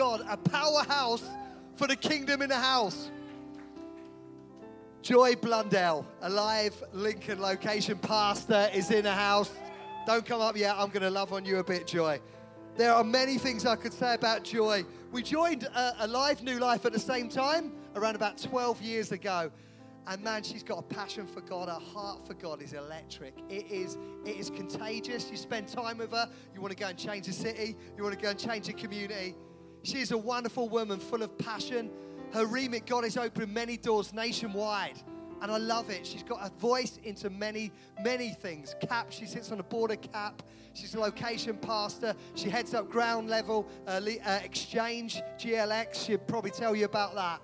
God, a powerhouse for the kingdom in the house. Joy Blundell, alive Lincoln location pastor, is in the house. Don't come up yet. I'm going to love on you a bit, Joy. There are many things I could say about Joy. We joined Alive New Life at the same time, around about 12 years ago. And man, she's got a passion for God. Her heart for God is electric. It is, it is contagious. You spend time with her, you want to go and change the city, you want to go and change the community. She is a wonderful woman full of passion. Her remit, God is opening many doors nationwide. And I love it. She's got a voice into many, many things. CAP, she sits on the board of CAP. She's a location pastor. She heads up ground level uh, uh, exchange, GLX. She'd probably tell you about that.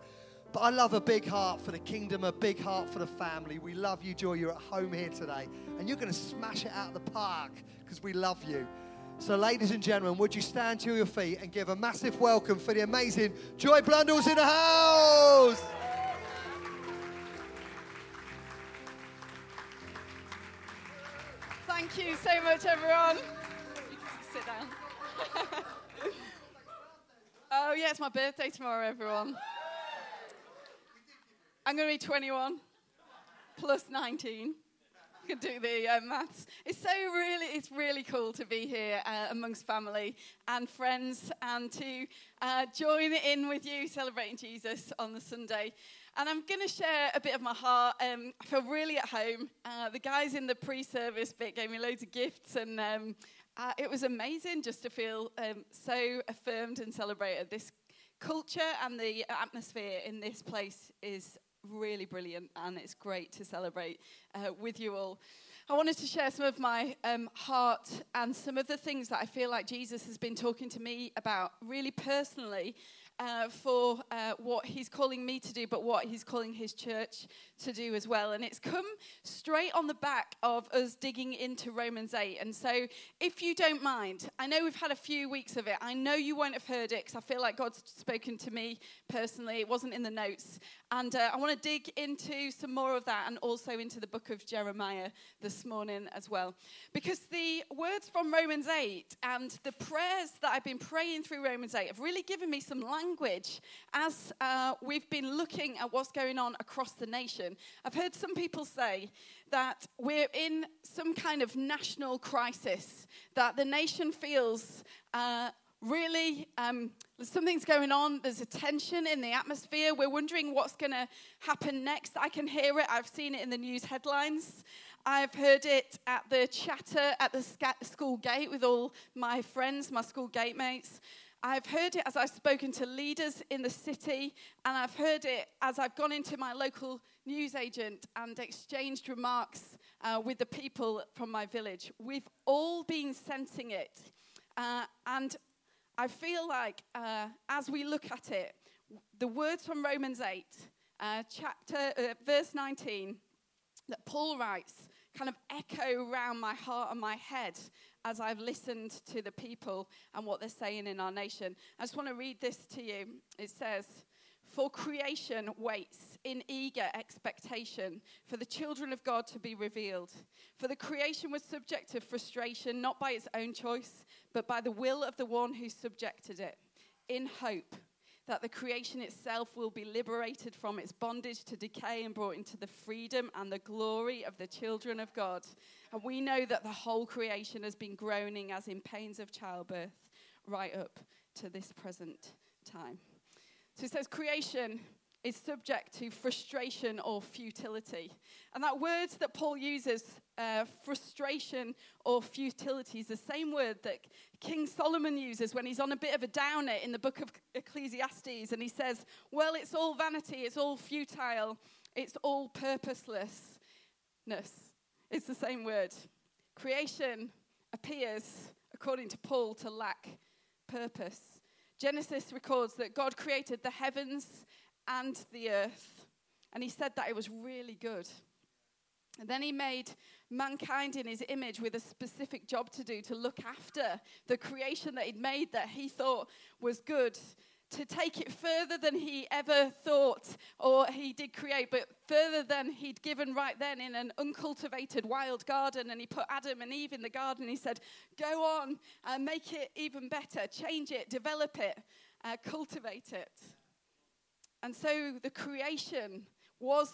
But I love a big heart for the kingdom, a big heart for the family. We love you, Joy. You're at home here today. And you're going to smash it out of the park because we love you. So, ladies and gentlemen, would you stand to your feet and give a massive welcome for the amazing Joy Blundell's in the house? Thank you so much, everyone. You can sit down. oh, yeah, it's my birthday tomorrow, everyone. I'm going to be 21 plus 19 can do the uh, maths. It's so really, it's really cool to be here uh, amongst family and friends and to uh, join in with you celebrating Jesus on the Sunday. And I'm going to share a bit of my heart. Um, I feel really at home. Uh, the guys in the pre-service bit gave me loads of gifts, and um, uh, it was amazing just to feel um, so affirmed and celebrated. This culture and the atmosphere in this place is really brilliant, and it's great to celebrate uh, with you all. I wanted to share some of my um, heart and some of the things that I feel like Jesus has been talking to me about really personally uh, for uh, what he's calling me to do, but what he's calling his church to do as well. And it's come straight on the back of us digging into Romans 8. And so, if you don't mind, I know we've had a few weeks of it. I know you won't have heard it because I feel like God's spoken to me personally. It wasn't in the notes. And uh, I want to dig into some more of that and also into the book of Jeremiah this morning as well. Because the words from Romans 8 and the prayers that I've been praying through Romans 8 have really given me some language as uh, we've been looking at what's going on across the nation. I've heard some people say that we're in some kind of national crisis, that the nation feels. Uh, really um, something's going on. There's a tension in the atmosphere. We're wondering what's going to happen next. I can hear it. I've seen it in the news headlines. I've heard it at the chatter at the school gate with all my friends my school gate mates. I've heard it as I've spoken to leaders in the city, and I've heard it as I've gone into my local newsagent and exchanged remarks uh, with the people from my village. We've all been sensing it. Uh, and I feel like uh, as we look at it, the words from Romans 8, uh, chapter, uh, verse 19, that Paul writes kind of echo around my heart and my head as I've listened to the people and what they're saying in our nation. I just want to read this to you. It says, For creation waits in eager expectation for the children of God to be revealed. For the creation was subject to frustration, not by its own choice, but by the will of the one who subjected it, in hope that the creation itself will be liberated from its bondage to decay and brought into the freedom and the glory of the children of God. And we know that the whole creation has been groaning as in pains of childbirth right up to this present time. So it says, creation is subject to frustration or futility. And that word that Paul uses, uh, frustration or futility, is the same word that King Solomon uses when he's on a bit of a downer in the book of Ecclesiastes. And he says, Well, it's all vanity, it's all futile, it's all purposelessness. It's the same word. Creation appears, according to Paul, to lack purpose. Genesis records that God created the heavens and the earth. And he said that it was really good. And then he made mankind in his image with a specific job to do to look after the creation that he'd made that he thought was good to take it further than he ever thought or he did create, but further than he'd given right then in an uncultivated wild garden. And he put Adam and Eve in the garden. He said, Go on and make it even better, change it, develop it. uh, cultivate it. And so the creation was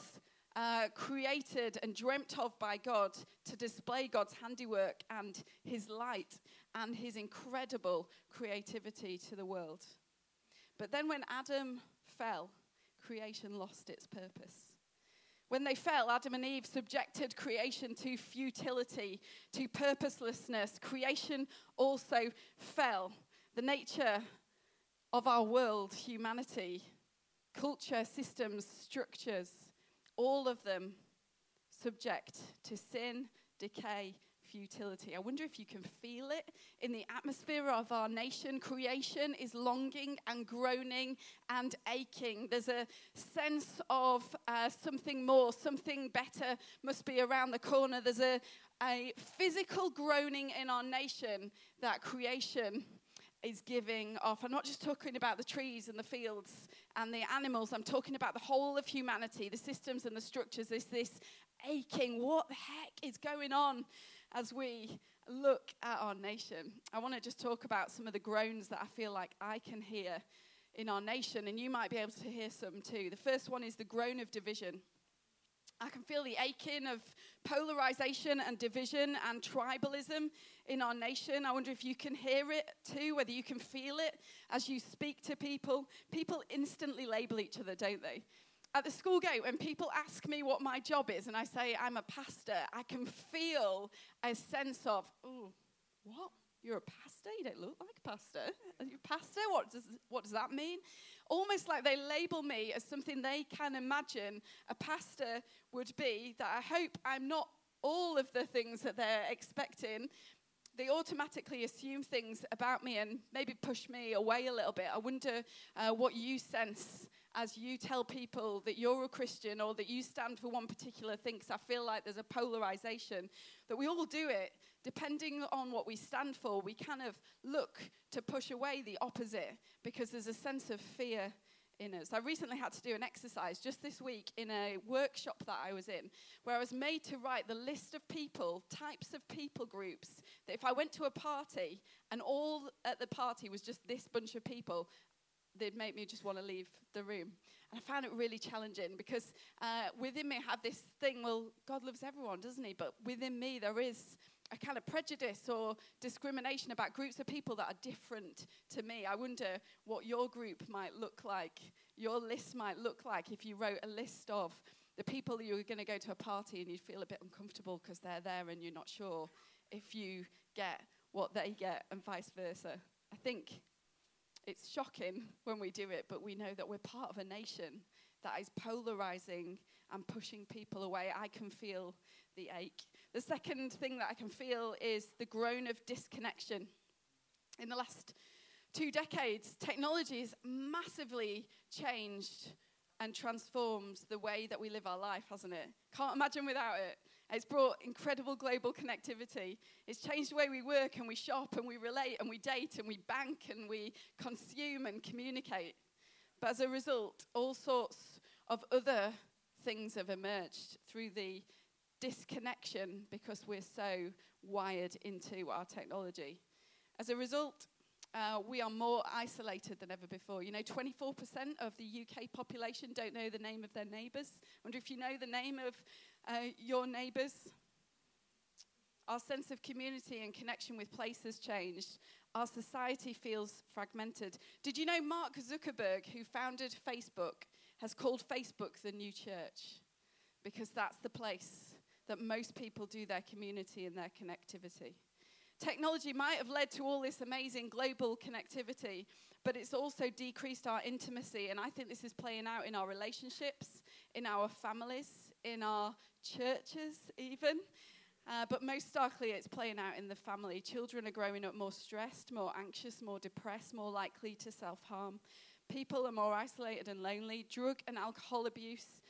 uh, created and dreamt of by God to display God's handiwork and his light and his incredible creativity to the world. But then when Adam fell, creation lost its purpose. When they fell, Adam and Eve subjected creation to futility, to purposelessness. Creation also fell. The nature of our world, humanity, culture, systems, structures, all of them subject to sin, decay, futility. I wonder if you can feel it in the atmosphere of our nation. Creation is longing and groaning and aching. There's a sense of uh, something more, something better must be around the corner. There's a, a physical groaning in our nation that creation is giving off. I'm not just talking about the trees and the fields and the animals, I'm talking about the whole of humanity, the systems and the structures. There's this aching. What the heck is going on? as we look at our nation, I want to just talk about some of the groans that I feel like I can hear in our nation, and you might be able to hear some too. The first one is the groan of division. I can feel the aching of polarization and division and tribalism in our nation. I wonder if you can hear it too, whether you can feel it as you speak to people. People instantly label each other, don't they? at the school gate, when people ask me what my job is and I say I'm a pastor, I can feel a sense of, oh, what? You're a pastor? You don't look like a pastor. Are you a pastor? What does, what does that mean? Almost like they label me as something they can imagine a pastor would be, that I hope I'm not all of the things that they're expecting. They automatically assume things about me and maybe push me away a little bit. I wonder uh, what you sense as you tell people that you're a Christian or that you stand for one particular thing, because I feel like there's a polarization, that we all do it. Depending on what we stand for, we kind of look to push away the opposite because there's a sense of fear in us. I recently had to do an exercise just this week in a workshop that I was in where I was made to write the list of people, types of people groups, that if I went to a party and all at the party was just this bunch of people, they'd make me just want to leave the room. And I found it really challenging because uh, within me I have this thing, well, God loves everyone, doesn't he? But within me there is a kind of prejudice or discrimination about groups of people that are different to me. I wonder what your group might look like, your list might look like if you wrote a list of the people you were going to go to a party and you'd feel a bit uncomfortable because they're there and you're not sure if you get what they get and vice versa. I think it's shocking when we do it, but we know that we're part of a nation that is polarizing and pushing people away. I can feel the ache. The second thing that I can feel is the groan of disconnection. In the last two decades, technology has massively changed and transformed the way that we live our life, hasn't it? Can't imagine without it. It's brought incredible global connectivity. It's changed the way we work and we shop and we relate and we date and we bank and we consume and communicate. But as a result, all sorts of other things have emerged through the disconnection because we're so wired into our technology. As a result, uh, we are more isolated than ever before. You know, 24% of the UK population don't know the name of their neighbours. I wonder if you know the name of uh, your neighbours. Our sense of community and connection with places changed. Our society feels fragmented. Did you know Mark Zuckerberg, who founded Facebook, has called Facebook the new church? Because that's the place that most people do their community and their connectivity. Technology might have led to all this amazing global connectivity, but it's also decreased our intimacy. And I think this is playing out in our relationships, in our families, in our churches, even. Uh, but most starkly, it's playing out in the family. Children are growing up more stressed, more anxious, more depressed, more likely to self harm. People are more isolated and lonely. Drug and alcohol abuse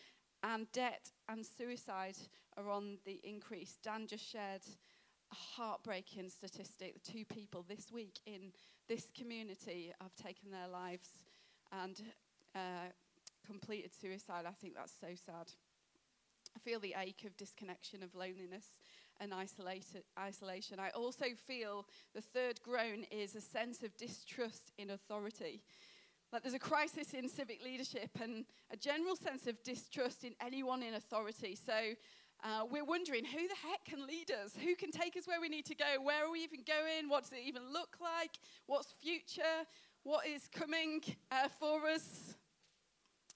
and debt and suicide are on the increase. Dan just shared a heartbreaking statistic. Two people this week in this community have taken their lives and uh, completed suicide. I think that's so sad. I feel the ache of disconnection, of loneliness and isolation. I also feel the third groan is a sense of distrust in authority. Like there's a crisis in civic leadership and a general sense of distrust in anyone in authority. So uh, we're wondering who the heck can lead us? Who can take us where we need to go? Where are we even going? What does it even look like? What's future? What is coming uh, for us?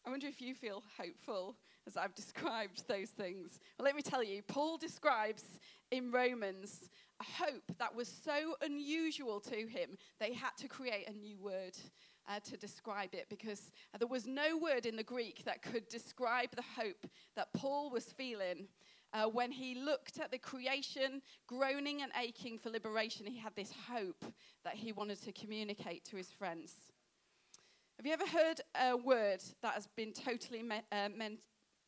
I wonder if you feel hopeful as I've described those things. Well, let me tell you, Paul describes in Romans a hope that was so unusual to him, they had to create a new word. Uh, to describe it because uh, there was no word in the Greek that could describe the hope that Paul was feeling uh, when he looked at the creation, groaning and aching for liberation. He had this hope that he wanted to communicate to his friends. Have you ever heard a word that has been totally me- uh, meant,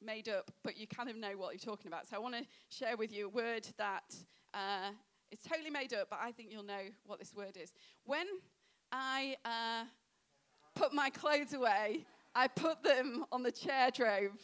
made up, but you kind of know what you're talking about? So I want to share with you a word that uh, is totally made up, but I think you'll know what this word is. When I uh, put my clothes away, I put them on the chair drobe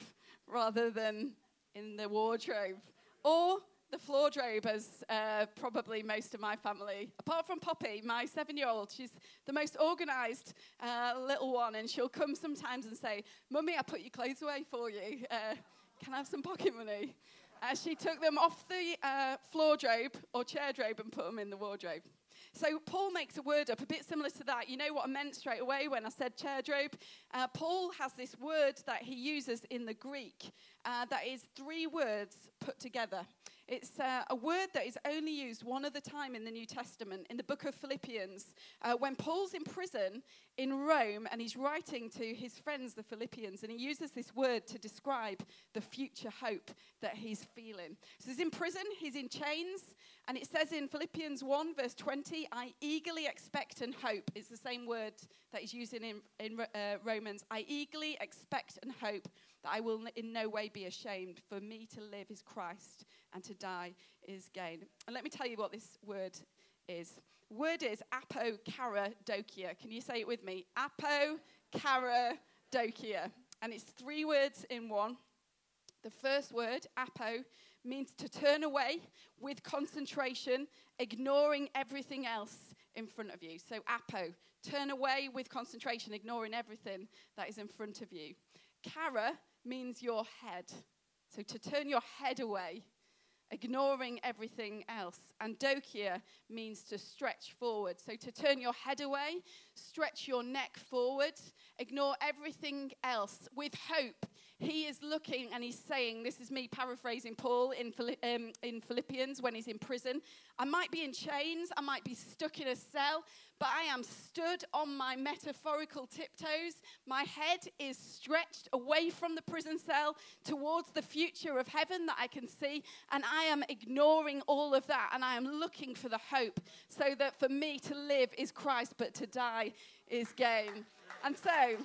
rather than in the wardrobe. Or the floor drobe, as uh, probably most of my family, apart from Poppy, my seven year old, she's the most organized uh, little one, and she'll come sometimes and say, Mummy, I put your clothes away for you. Uh, can I have some pocket money? Uh, she took them off the uh, floor drobe or chair drobe and put them in the wardrobe. So Paul makes a word up a bit similar to that. You know what I meant straight away when I said chair drobe? Uh, Paul has this word that he uses in the Greek uh, that is three words put together. It's uh, a word that is only used one other time in the New Testament, in the book of Philippians. Uh, when Paul's in prison in Rome and he's writing to his friends, the Philippians, and he uses this word to describe the future hope that he's feeling. So he's in prison, he's in chains, and it says in Philippians 1, verse 20, I eagerly expect and hope. It's the same word that he's using in, in uh, Romans. I eagerly expect and hope that I will in no way be ashamed. For me to live is Christ, and to die is gain. And let me tell you what this word is. Word is apo kara dokia. Can you say it with me? Apo kara dokia. And it's three words in one. The first word, apo, means to turn away with concentration, ignoring everything else in front of you. So, apo, turn away with concentration, ignoring everything that is in front of you. Kara means your head. So to turn your head away, ignoring everything else. And dokia means to stretch forward. So to turn your head away, stretch your neck forward, ignore everything else with hope. He is looking and he's saying, This is me paraphrasing Paul in, um, in Philippians when he's in prison. I might be in chains, I might be stuck in a cell, but I am stood on my metaphorical tiptoes. My head is stretched away from the prison cell towards the future of heaven that I can see, and I am ignoring all of that, and I am looking for the hope so that for me to live is Christ, but to die is gain. And so,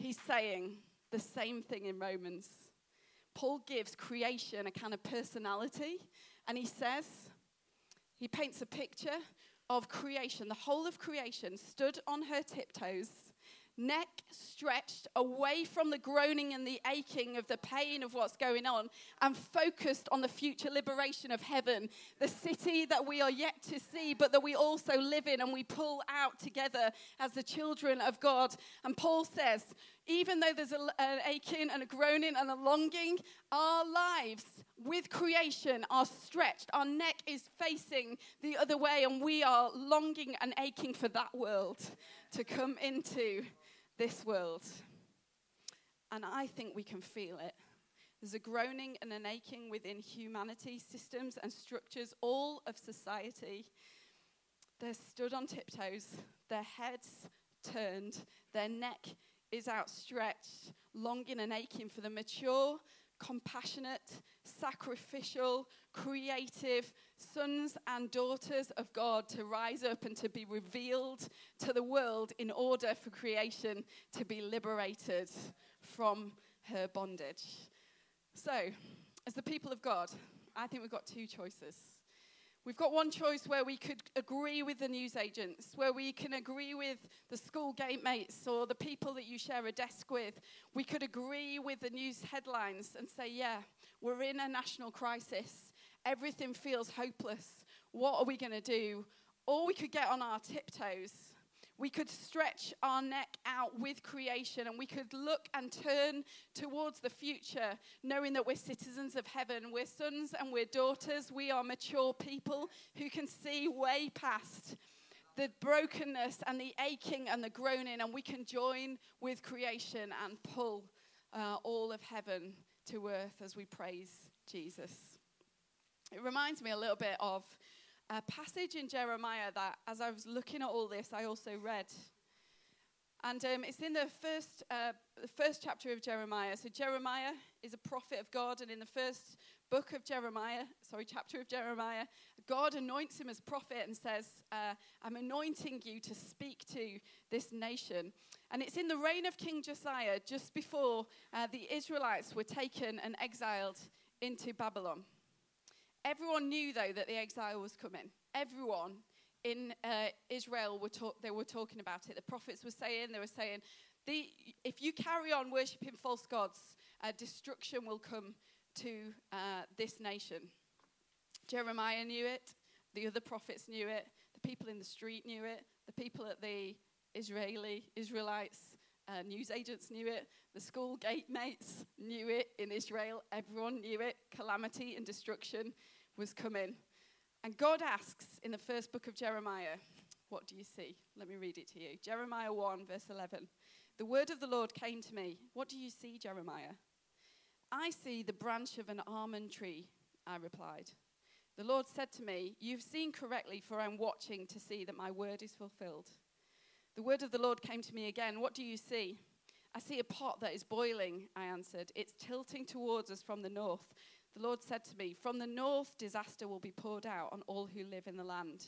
he's saying the same thing in Romans. Paul gives creation a kind of personality, and he says, he paints a picture of creation, the whole of creation stood on her tiptoes, neck stretched away from the groaning and the aching of the pain of what's going on, and focused on the future liberation of heaven, the city that we are yet to see, but that we also live in and we pull out together as the children of God. And Paul says, even though there's an aching and a groaning and a longing, our lives with creation are stretched. Our neck is facing the other way, and we are longing and aching for that world to come into this world. And I think we can feel it. There's a groaning and an aching within humanity, systems and structures, all of society. They're stood on tiptoes, their heads turned, their neck is outstretched, longing and aching for the mature, compassionate, sacrificial, creative sons and daughters of God to rise up and to be revealed to the world in order for creation to be liberated from her bondage. So, as the people of God, I think we've got two choices. We've got one choice where we could agree with the newsagents, where we can agree with the school gate mates or the people that you share a desk with. We could agree with the news headlines and say, yeah, we're in a national crisis. Everything feels hopeless. What are we going to do? Or we could get on our tiptoes We could stretch our neck out with creation and we could look and turn towards the future, knowing that we're citizens of heaven. We're sons and we're daughters. We are mature people who can see way past the brokenness and the aching and the groaning, and we can join with creation and pull uh, all of heaven to earth as we praise Jesus. It reminds me a little bit of a passage in Jeremiah that, as I was looking at all this, I also read. And um, it's in the first, uh, the first chapter of Jeremiah. So, Jeremiah is a prophet of God, and in the first book of Jeremiah, sorry, chapter of Jeremiah, God anoints him as prophet and says, uh, I'm anointing you to speak to this nation. And it's in the reign of King Josiah, just before uh, the Israelites were taken and exiled into Babylon. Everyone knew, though, that the exile was coming. Everyone in uh, Israel were talk- they were talking about it. The prophets were saying, they were saying, if you carry on worshipping false gods, uh, destruction will come to uh, this nation. Jeremiah knew it. The other prophets knew it. The people in the street knew it. The people at the Israeli Israelites uh, news agents knew it. The school gate mates knew it in Israel. Everyone knew it. Calamity and destruction was coming. And God asks in the first book of Jeremiah, What do you see? Let me read it to you. Jeremiah 1, verse 11. The word of the Lord came to me. What do you see, Jeremiah? I see the branch of an almond tree, I replied. The Lord said to me, You've seen correctly, for I'm watching to see that my word is fulfilled. The word of the Lord came to me again. What do you see? I see a pot that is boiling, I answered. It's tilting towards us from the north. The Lord said to me, From the north, disaster will be poured out on all who live in the land.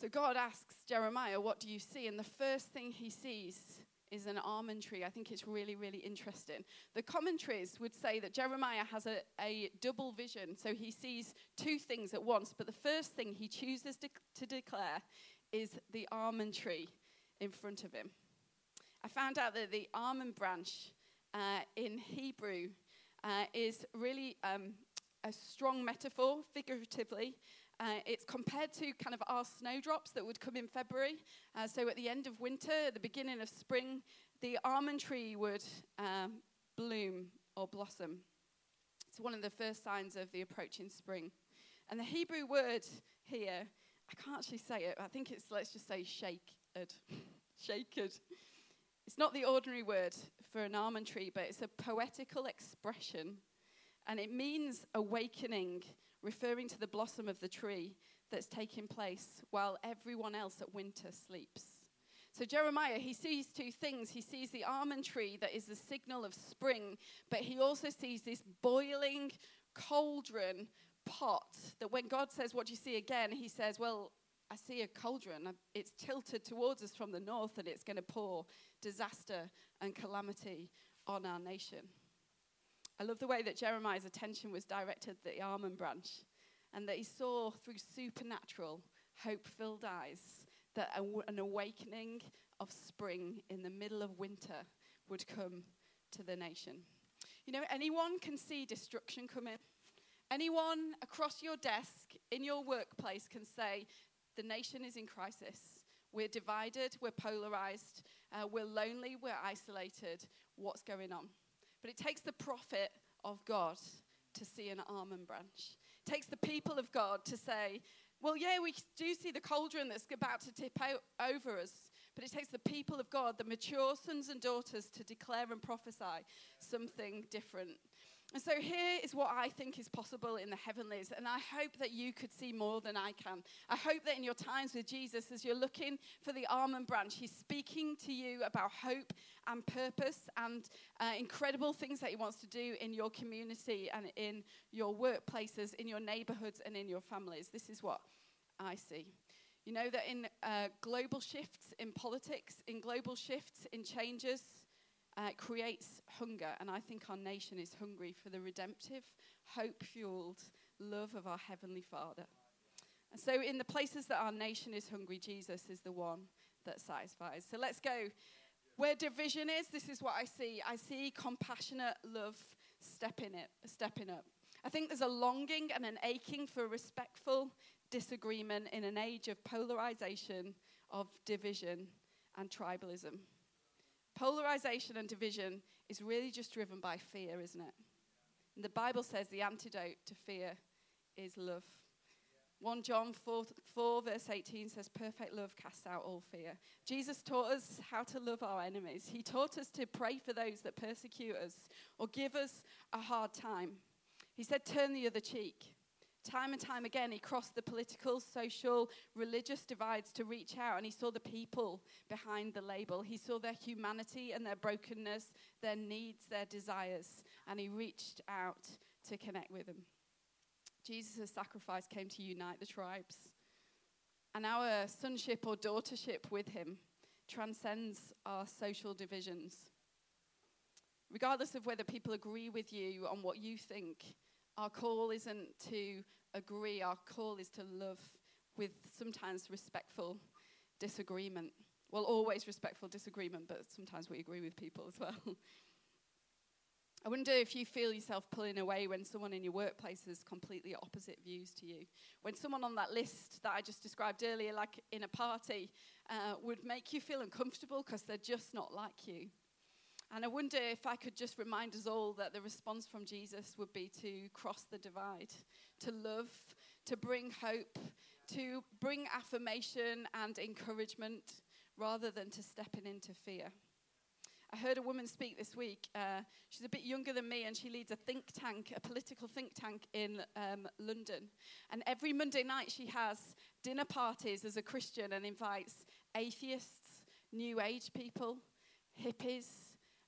So God asks Jeremiah, What do you see? And the first thing he sees is an almond tree. I think it's really, really interesting. The commentaries would say that Jeremiah has a, a double vision. So he sees two things at once. But the first thing he chooses to, to declare is the almond tree in front of him. I found out that the almond branch uh, in Hebrew uh, is really um, a strong metaphor, figuratively. Uh, it's compared to kind of our snowdrops that would come in February. Uh, so at the end of winter, at the beginning of spring, the almond tree would um, bloom or blossom. It's one of the first signs of the approaching spring. And the Hebrew word here, I can't actually say it. I think it's, let's just say shakered. shakered. It's not the ordinary word for an almond tree, but it's a poetical expression. And it means awakening, referring to the blossom of the tree that's taking place while everyone else at winter sleeps. So, Jeremiah, he sees two things. He sees the almond tree that is the signal of spring, but he also sees this boiling cauldron pot that when God says, What do you see again? He says, Well, I see a cauldron. It's tilted towards us from the north and it's going to pour disaster and calamity on our nation. I love the way that Jeremiah's attention was directed at the almond branch and that he saw through supernatural, hope filled eyes that an awakening of spring in the middle of winter would come to the nation. You know, anyone can see destruction coming. Anyone across your desk, in your workplace, can say, the nation is in crisis. We're divided, we're polarized, uh, we're lonely, we're isolated. What's going on? But it takes the prophet of God to see an almond branch. It takes the people of God to say, well, yeah, we do see the cauldron that's about to tip out over us, but it takes the people of God, the mature sons and daughters, to declare and prophesy something different. And so here is what I think is possible in the heavenlies. And I hope that you could see more than I can. I hope that in your times with Jesus, as you're looking for the almond branch, he's speaking to you about hope and purpose and uh, incredible things that he wants to do in your community and in your workplaces, in your neighborhoods, and in your families. This is what I see. You know that in uh, global shifts in politics, in global shifts in changes, uh, creates hunger. And I think our nation is hungry for the redemptive, hope fueled love of our Heavenly Father. And so, in the places that our nation is hungry, Jesus is the one that satisfies. So, let's go. Where division is, this is what I see. I see compassionate love stepping, it, stepping up. I think there's a longing and an aching for respectful disagreement in an age of polarization, of division and tribalism. Polarization and division is really just driven by fear, isn't it? And the Bible says the antidote to fear is love. 1 John 4, 4, verse 18 says, Perfect love casts out all fear. Jesus taught us how to love our enemies. He taught us to pray for those that persecute us or give us a hard time. He said, Turn the other cheek. Time and time again, he crossed the political, social, religious divides to reach out, and he saw the people behind the label. He saw their humanity and their brokenness, their needs, their desires, and he reached out to connect with them. Jesus' sacrifice came to unite the tribes. And our sonship or daughtership with him transcends our social divisions. Regardless of whether people agree with you on what you think, our call isn't to agree, our call is to love with sometimes respectful disagreement. Well, always respectful disagreement, but sometimes we agree with people as well. I wonder if you feel yourself pulling away when someone in your workplace has completely opposite views to you. When someone on that list that I just described earlier, like in a party, uh, would make you feel uncomfortable because they're just not like you. And I wonder if I could just remind us all that the response from Jesus would be to cross the divide, to love, to bring hope, to bring affirmation and encouragement rather than to stepping into fear. I heard a woman speak this week. Uh, she's a bit younger than me, and she leads a think tank, a political think tank in um, London. And every Monday night, she has dinner parties as a Christian and invites atheists, New Age people, hippies,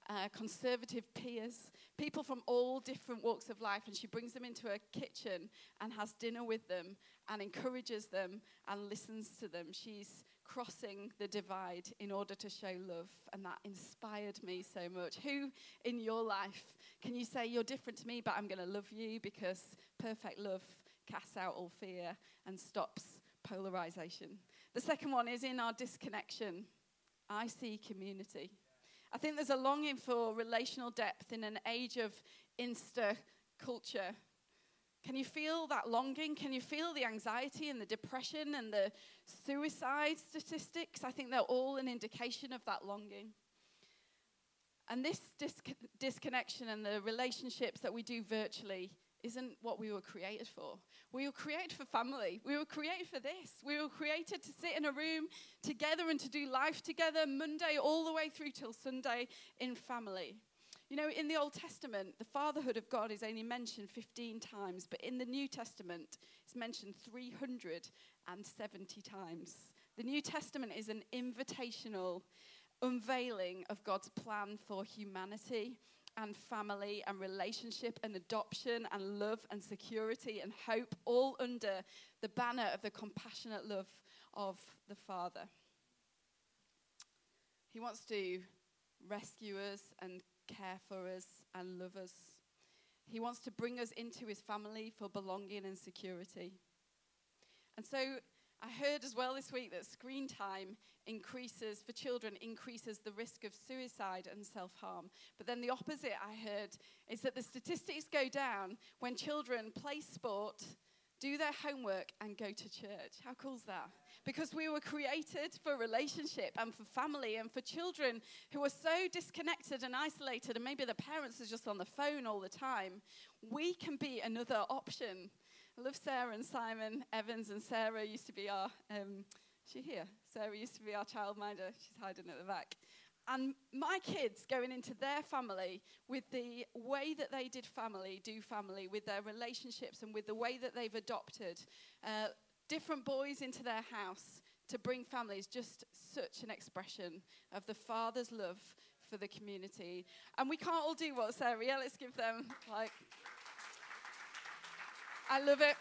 uh, conservative peers, people from all different walks of life, and she brings them into her kitchen and has dinner with them and encourages them and listens to them. She's crossing the divide in order to show love. And that inspired me so much. Who in your life can you say, You're different to me, but I'm going to love you because perfect love casts out all fear and stops polarization? The second one is in our disconnection. I see community. I think there's a longing for relational depth in an age of insta culture can you feel that longing? Can you feel the anxiety and the depression and the suicide statistics? I think they're all an indication of that longing. And this disconnection and the relationships that we do virtually isn't what we were created for. We were created for family. We were created for this. We were created to sit in a room together and to do life together Monday all the way through till Sunday in family. You know, in the Old Testament, the fatherhood of God is only mentioned 15 times, but in the New Testament, it's mentioned 370 times. The New Testament is an invitational unveiling of God's plan for humanity and family and relationship and adoption and love and security and hope, all under the banner of the compassionate love of the Father. He wants to rescue us and care for us and love us. He wants to bring us into his family for belonging and security. And so I heard as well this week that screen time increases for children increases the risk of suicide and self-harm. But then the opposite I heard is that the statistics go down when children play sport, do their homework and go to church. How cool is that? because we were created for relationship and for family and for children who are so disconnected and isolated, and maybe the parents are just on the phone all the time. We can be another option. I love Sarah and Simon Evans, and Sarah used to be our. Um, she here? Sarah used to be our childminder. She's hiding at the back. And my kids going into their family with the way that they did family, do family, with their relationships and with the way that they've adopted. Uh, different boys into their house to bring families, just such an expression of the Father's love for the community. And we can't all do what Sarah, yeah, let's give them like. I love it.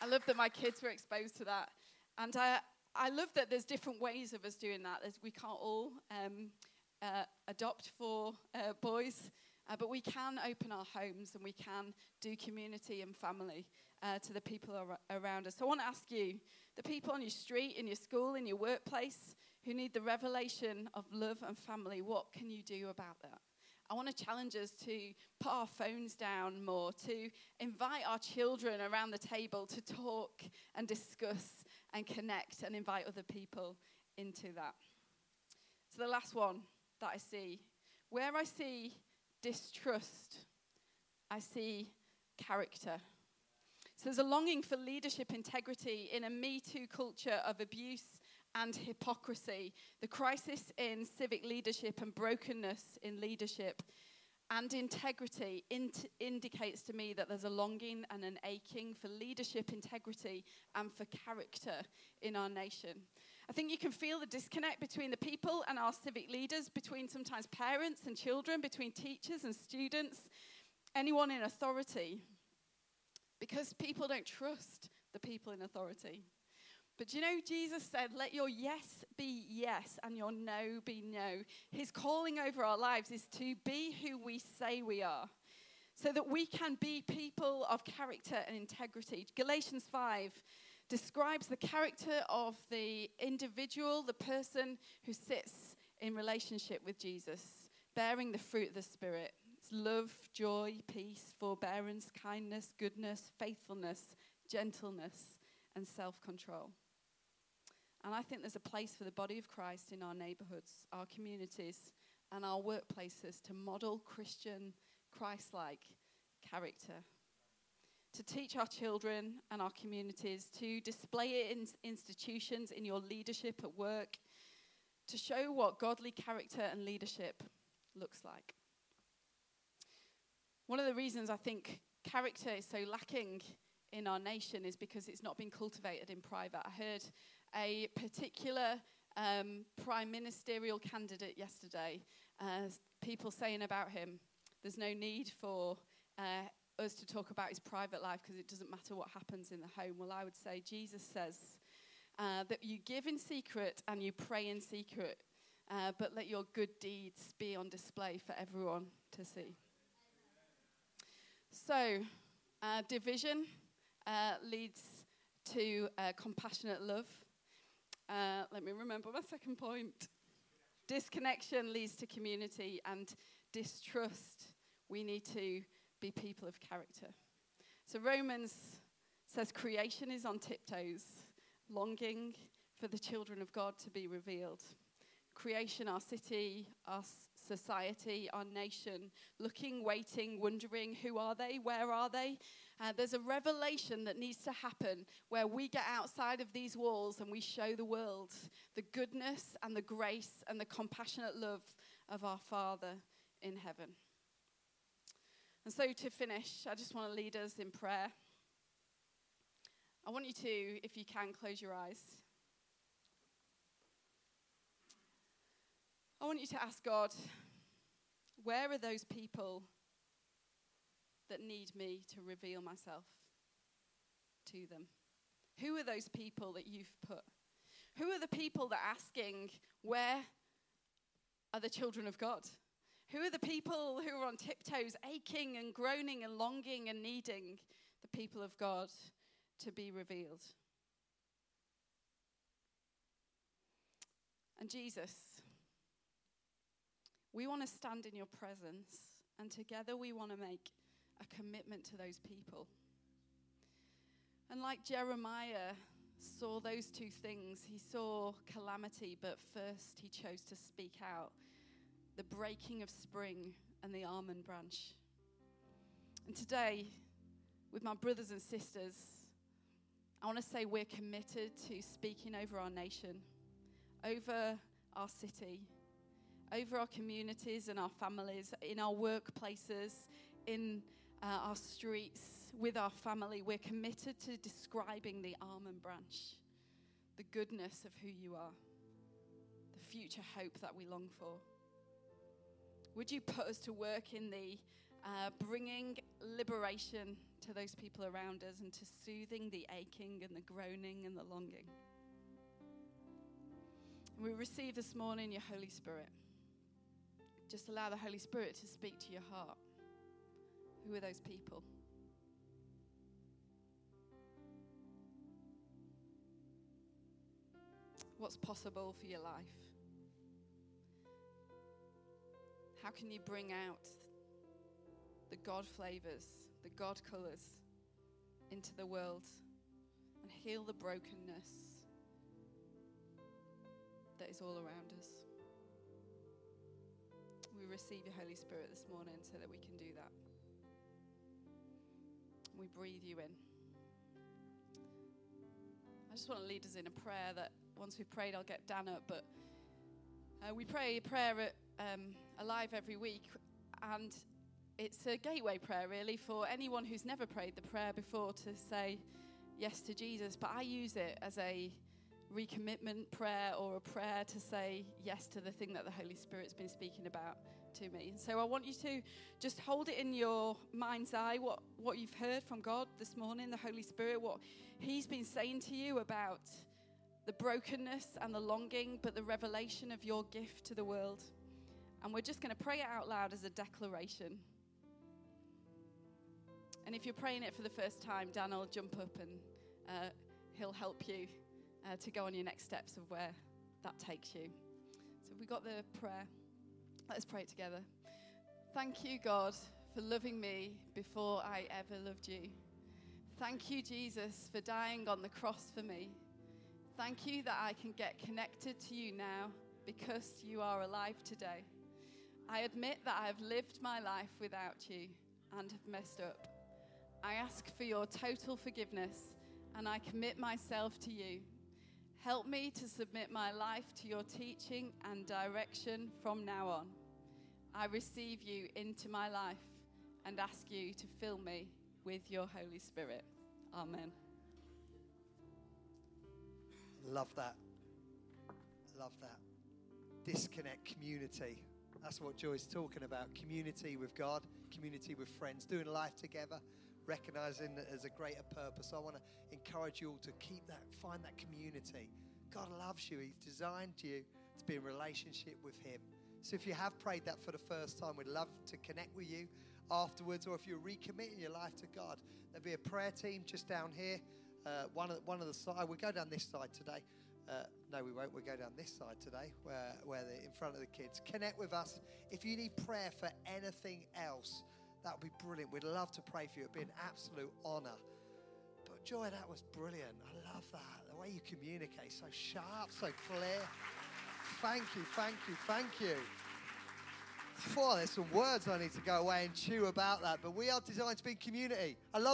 I love that my kids were exposed to that. And I, I love that there's different ways of us doing that. There's, we can't all um, uh, adopt for uh, boys, uh, but we can open our homes and we can do community and family uh, to the people ar- around us. So I want to ask you the people on your street, in your school, in your workplace who need the revelation of love and family, what can you do about that? I want to challenge us to put our phones down more, to invite our children around the table to talk and discuss and connect and invite other people into that. So, the last one that I see, where I see distrust, I see character. So, there's a longing for leadership integrity in a Me Too culture of abuse and hypocrisy, the crisis in civic leadership and brokenness in leadership and integrity int- indicates to me that there's a longing and an aching for leadership integrity and for character in our nation. I think you can feel the disconnect between the people and our civic leaders, between sometimes parents and children, between teachers and students, anyone in authority, because people don't trust the people in authority. But you know, Jesus said, Let your yes be yes and your no be no. His calling over our lives is to be who we say we are so that we can be people of character and integrity. Galatians 5 describes the character of the individual, the person who sits in relationship with Jesus, bearing the fruit of the Spirit. It's love, joy, peace, forbearance, kindness, goodness, faithfulness, gentleness, and self control. And I think there's a place for the body of Christ in our neighborhoods, our communities, and our workplaces to model Christian, Christ like character. To teach our children and our communities, to display it in institutions, in your leadership at work, to show what godly character and leadership looks like. One of the reasons I think character is so lacking in our nation is because it's not been cultivated in private. I heard a particular um, prime ministerial candidate yesterday, uh, people saying about him, there's no need for uh, us to talk about his private life because it doesn't matter what happens in the home. Well, I would say Jesus says uh, that you give in secret and you pray in secret, uh, but let your good deeds be on display for everyone to see. So, uh, division uh, leads to uh, compassionate love. Uh, let me remember my second point. Disconnection leads to community, and distrust, we need to be people of character. So, Romans says creation is on tiptoes, longing for the children of God to be revealed. Creation, our city, our society, our nation, looking, waiting, wondering who are they, where are they. Uh, there's a revelation that needs to happen where we get outside of these walls and we show the world the goodness and the grace and the compassionate love of our Father in heaven. And so to finish, I just want to lead us in prayer. I want you to, if you can, close your eyes. I want you to ask God, where are those people that need me to reveal myself to them? Who are those people that you've put? Who are the people that are asking, where are the children of God? Who are the people who are on tiptoes, aching and groaning and longing and needing the people of God to be revealed? And Jesus, we want to stand in your presence, and together we want to make a commitment to those people. And like Jeremiah saw those two things, he saw calamity, but first he chose to speak out the breaking of spring and the almond branch. And today, with my brothers and sisters, I want to say we're committed to speaking over our nation, over our city over our communities and our families, in our workplaces, in uh, our streets, with our family. We're committed to describing the almond branch, the goodness of who you are, the future hope that we long for. Would you put us to work in the uh, bringing liberation to those people around us and to soothing the aching and the groaning and the longing? we receive this morning your Holy Spirit. Just allow the Holy Spirit to speak to your heart. Who are those people? What's possible for your life? How can you bring out the God flavors, the God colors into the world and heal the brokenness that is all around us. We receive your Holy Spirit this morning so that we can do that. We breathe you in. I just want to lead us in a prayer that once we've prayed, I'll get Dan up. But uh, we pray a prayer at, um, alive every week, and it's a gateway prayer, really, for anyone who's never prayed the prayer before to say yes to Jesus. But I use it as a recommitment prayer or a prayer to say yes to the thing that the Holy Spirit's been speaking about to me. So I want you to just hold it in your mind's eye what, what you've heard from God this morning, the Holy Spirit, what He's been saying to you about the brokenness and the longing, but the revelation of your gift to the world. And we're just going to pray it out loud as a declaration. And if you're praying it for the first time, Dan will jump up and uh, he'll help you uh, to go on your next steps of where that takes you. So we got the prayer. Let's pray together. Thank you, God, for loving me before I ever loved you. Thank you, Jesus, for dying on the cross for me. Thank you that I can get connected to you now because you are alive today. I admit that I have lived my life without you and have messed up. I ask for your total forgiveness and I commit myself to you. Help me to submit my life to your teaching and direction from now on. I receive you into my life and ask you to fill me with your Holy Spirit. Amen. Love that. Love that. Disconnect community. That's what Joy's talking about. Community with God, community with friends, doing life together, recognizing that there's a greater purpose. I want to encourage you all to keep that, find that community. God loves you. He's designed you to be in relationship with Him. So if you have prayed that for the first time, we'd love to connect with you afterwards, or if you're recommitting your life to God, there'll be a prayer team just down here. Uh, one of one of the side. We'll go down this side today. Uh, no, we won't. We'll go down this side today, where where they're in front of the kids. Connect with us. If you need prayer for anything else, that would be brilliant. We'd love to pray for you. It'd be an absolute honour. But Joy, that was brilliant. I love that. The way you communicate, so sharp, so clear. Thank you, thank you, thank you. Oh, there's some words I need to go away and chew about that. But we are designed to be community. I love